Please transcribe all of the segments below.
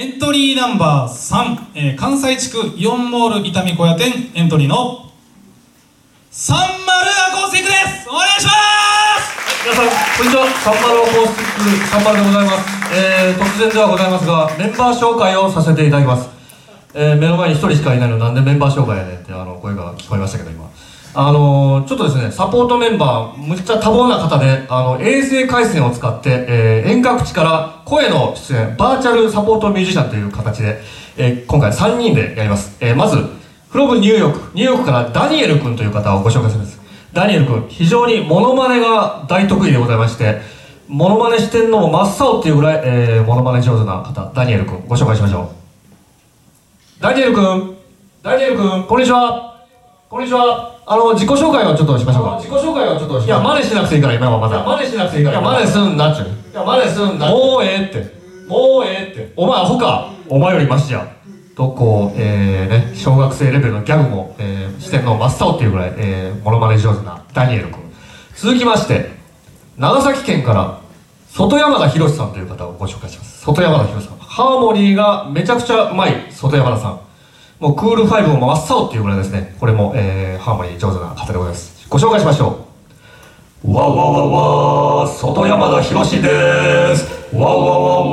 エントリーナンバー3、えー関西地区イオンモール伊丹小屋店エントリーのサンマルアコースティックです。お願いします。皆さんこんにちは。サンマルアコースティックサンマルでございます、えー、突然ではございますがメンバー紹介をさせていただきます、えー、目の前に一人しかいないのなんでメンバー紹介やねんってあの声が聞こえましたけど今。あの、ちょっとですねサポートメンバーむっちゃ多忙な方であの衛星回線を使って、えー、遠隔地から声の出演バーチャルサポートミュージシャンという形で、えー、今回3人でやります、えー、まずフロムニューヨークニューヨークからダニエル君という方をご紹介します。ダニエル君非常にモノマネが大得意でございましてモノマネしてんのも真っ青っていうぐらい、えー、モノマネ上手な方ダニエル君ご紹介しましょう。ダニエル君ダニエル君こんにちは。こんにちは。あの自己紹介をちょっとしましょうか。自己紹介をちょっといや真似しなくていいから今はまだ。真似しなくていいから。いや真似すんなっちゅう。いや真似すんなもうええって。もうええって。お前アホか。お前よりマシや。とこう、えーね、小学生レベルのギャグも、えー、してんの真っ青っていうぐらい、えー、モノマネ上手なダニエル君。続きまして長崎県から外山田博さんという方をご紹介します。外山田博さん。ハーモニーがめちゃくちゃうまい外山田さんもうクールファイブも真っ青っていうぐらいですね。これも、えー、ハーモニー上手な方でございます。ご紹介しましょう。わわわわ外山田博です。わわわ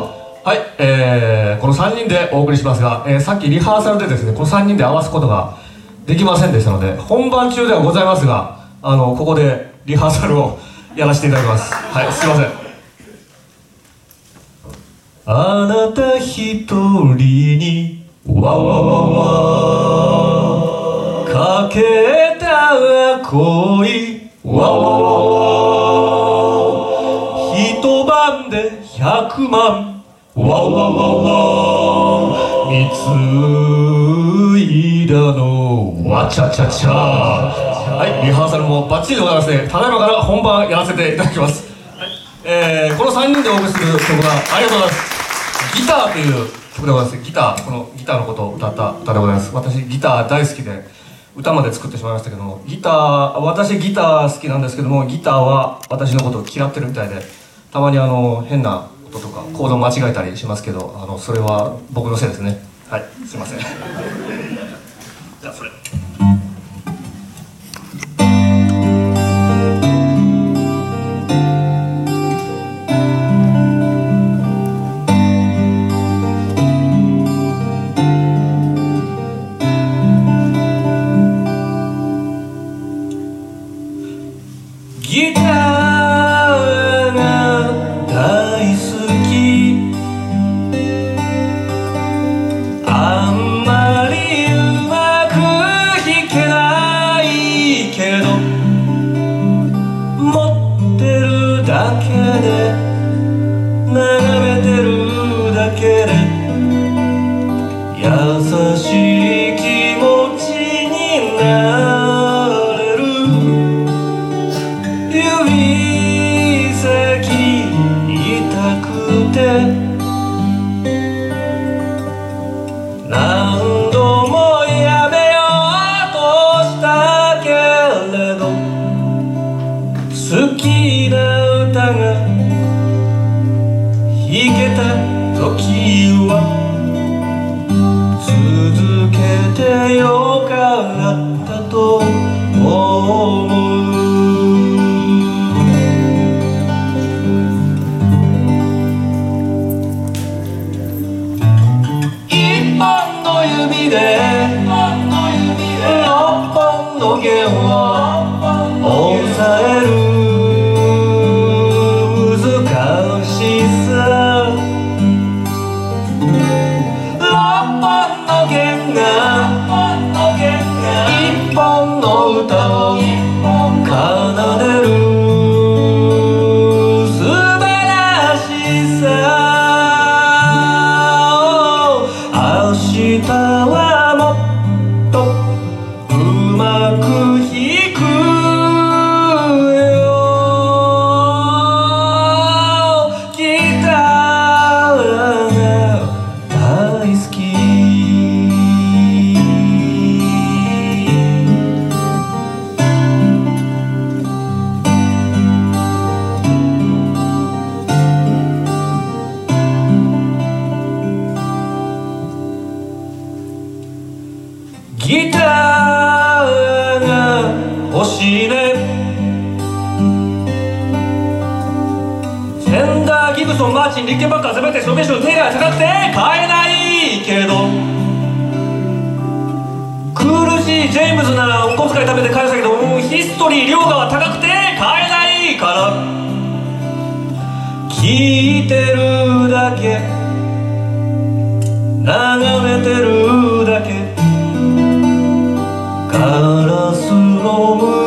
わ。はい、えー、この3人でお送りしますが、えー、さっきリハーサルでですねこの3人で合わすことができませんでしたので本番中ではございますがあのここでリハーサルをやらせていただきます。はいすいません。あなた一人にわわわわかけた恋わわわわ一晩で百万わわわわ貢いだのわちゃちゃちゃ。はいリハーサルもバッチリでございますね。ただいまから本番やらせていただきます、はいえー、この3人でお送りする曲はありがとうございます。ギターという曲でございます。ギターこのギターのことを歌った歌でございます。私ギター大好きで歌まで作ってしまいましたけどもギター私ギター好きなんですけどもギターは私のことを嫌ってるみたいでたまにあの変な音とかコード間違えたりしますけどあのそれは僕のせいですね。はいすいません。じゃあそれ好きな歌が弾けた時は続けてよかったと思う see ギターが欲しいね。フェンダーギブソンマーチンリッケンバッカー全て証明書の手が高くて買えない。けど苦しいジェームズならお小遣い食べて返したけどヒストリー量が高くて買えないから。聞いてるだけ。眺めてるだけ。ガラスの胸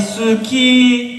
好き